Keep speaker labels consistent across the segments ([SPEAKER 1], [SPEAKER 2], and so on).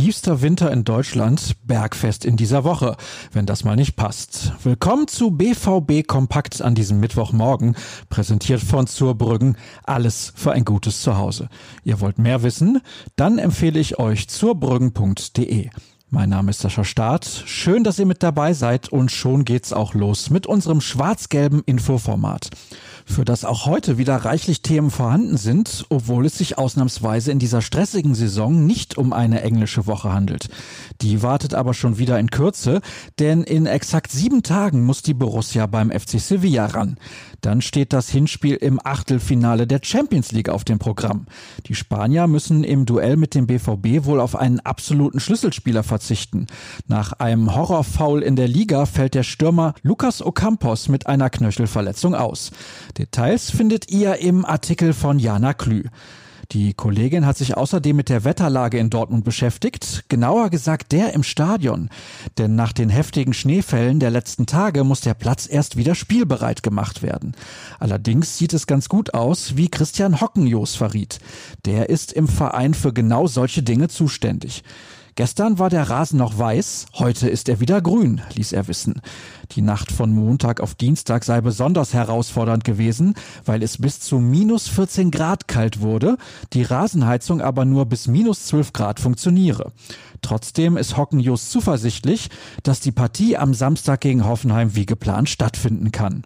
[SPEAKER 1] tiefster Winter in Deutschland, Bergfest in dieser Woche, wenn das mal nicht passt. Willkommen zu BVB Kompakt an diesem Mittwochmorgen, präsentiert von Zurbrüggen. Alles für ein gutes Zuhause. Ihr wollt mehr wissen? Dann empfehle ich euch zurbrüggen.de. Mein Name ist Sascha Staat. Schön, dass ihr mit dabei seid und schon geht's auch los mit unserem schwarz-gelben Infoformat für das auch heute wieder reichlich Themen vorhanden sind, obwohl es sich ausnahmsweise in dieser stressigen Saison nicht um eine englische Woche handelt. Die wartet aber schon wieder in Kürze, denn in exakt sieben Tagen muss die Borussia beim FC Sevilla ran. Dann steht das Hinspiel im Achtelfinale der Champions League auf dem Programm. Die Spanier müssen im Duell mit dem BVB wohl auf einen absoluten Schlüsselspieler verzichten. Nach einem Horrorfoul in der Liga fällt der Stürmer Lucas Ocampos mit einer Knöchelverletzung aus. Details findet ihr im Artikel von Jana Klü. Die Kollegin hat sich außerdem mit der Wetterlage in Dortmund beschäftigt, genauer gesagt der im Stadion. Denn nach den heftigen Schneefällen der letzten Tage muss der Platz erst wieder spielbereit gemacht werden. Allerdings sieht es ganz gut aus, wie Christian Hockenjos verriet. Der ist im Verein für genau solche Dinge zuständig. Gestern war der Rasen noch weiß, heute ist er wieder grün, ließ er wissen. Die Nacht von Montag auf Dienstag sei besonders herausfordernd gewesen, weil es bis zu minus 14 Grad kalt wurde, die Rasenheizung aber nur bis minus 12 Grad funktioniere. Trotzdem ist Hockenjus zuversichtlich, dass die Partie am Samstag gegen Hoffenheim wie geplant stattfinden kann.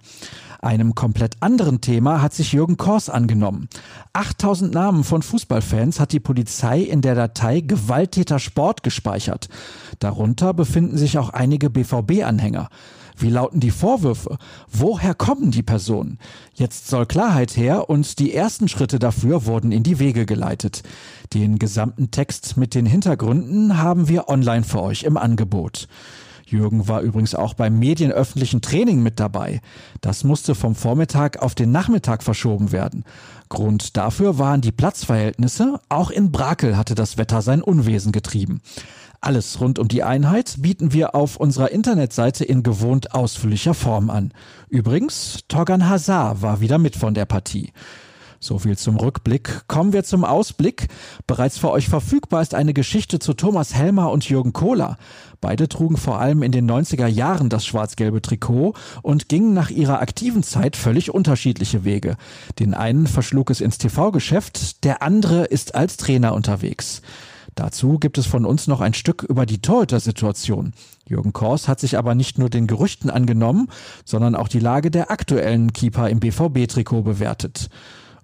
[SPEAKER 1] Einem komplett anderen Thema hat sich Jürgen Kors angenommen. 8000 Namen von Fußballfans hat die Polizei in der Datei Gewalttäter Sport gespeichert. Darunter befinden sich auch einige BVB-Anhänger. Wie lauten die Vorwürfe? Woher kommen die Personen? Jetzt soll Klarheit her und die ersten Schritte dafür wurden in die Wege geleitet. Den gesamten Text mit den Hintergründen haben wir online für euch im Angebot. Jürgen war übrigens auch beim medienöffentlichen Training mit dabei. Das musste vom Vormittag auf den Nachmittag verschoben werden. Grund dafür waren die Platzverhältnisse. Auch in Brakel hatte das Wetter sein Unwesen getrieben. Alles rund um die Einheit bieten wir auf unserer Internetseite in gewohnt ausführlicher Form an. Übrigens, Torgan Hazard war wieder mit von der Partie. So viel zum Rückblick. Kommen wir zum Ausblick. Bereits für euch verfügbar ist eine Geschichte zu Thomas Helmer und Jürgen Kohler. Beide trugen vor allem in den 90er Jahren das schwarz-gelbe Trikot und gingen nach ihrer aktiven Zeit völlig unterschiedliche Wege. Den einen verschlug es ins TV-Geschäft, der andere ist als Trainer unterwegs. Dazu gibt es von uns noch ein Stück über die Torhüter-Situation. Jürgen Kors hat sich aber nicht nur den Gerüchten angenommen, sondern auch die Lage der aktuellen Keeper im BVB-Trikot bewertet.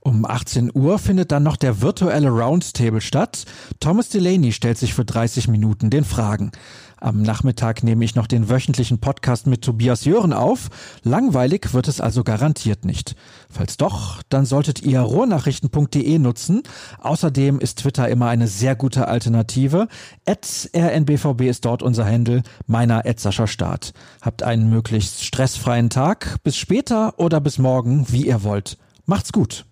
[SPEAKER 1] Um 18 Uhr findet dann noch der virtuelle Roundtable statt. Thomas Delaney stellt sich für 30 Minuten den Fragen. Am Nachmittag nehme ich noch den wöchentlichen Podcast mit Tobias Jören auf. Langweilig wird es also garantiert nicht. Falls doch, dann solltet ihr rohrnachrichten.de nutzen. Außerdem ist Twitter immer eine sehr gute Alternative. At rnbvb ist dort unser Handel, meiner Sascha Start. Habt einen möglichst stressfreien Tag. Bis später oder bis morgen, wie ihr wollt. Macht's gut.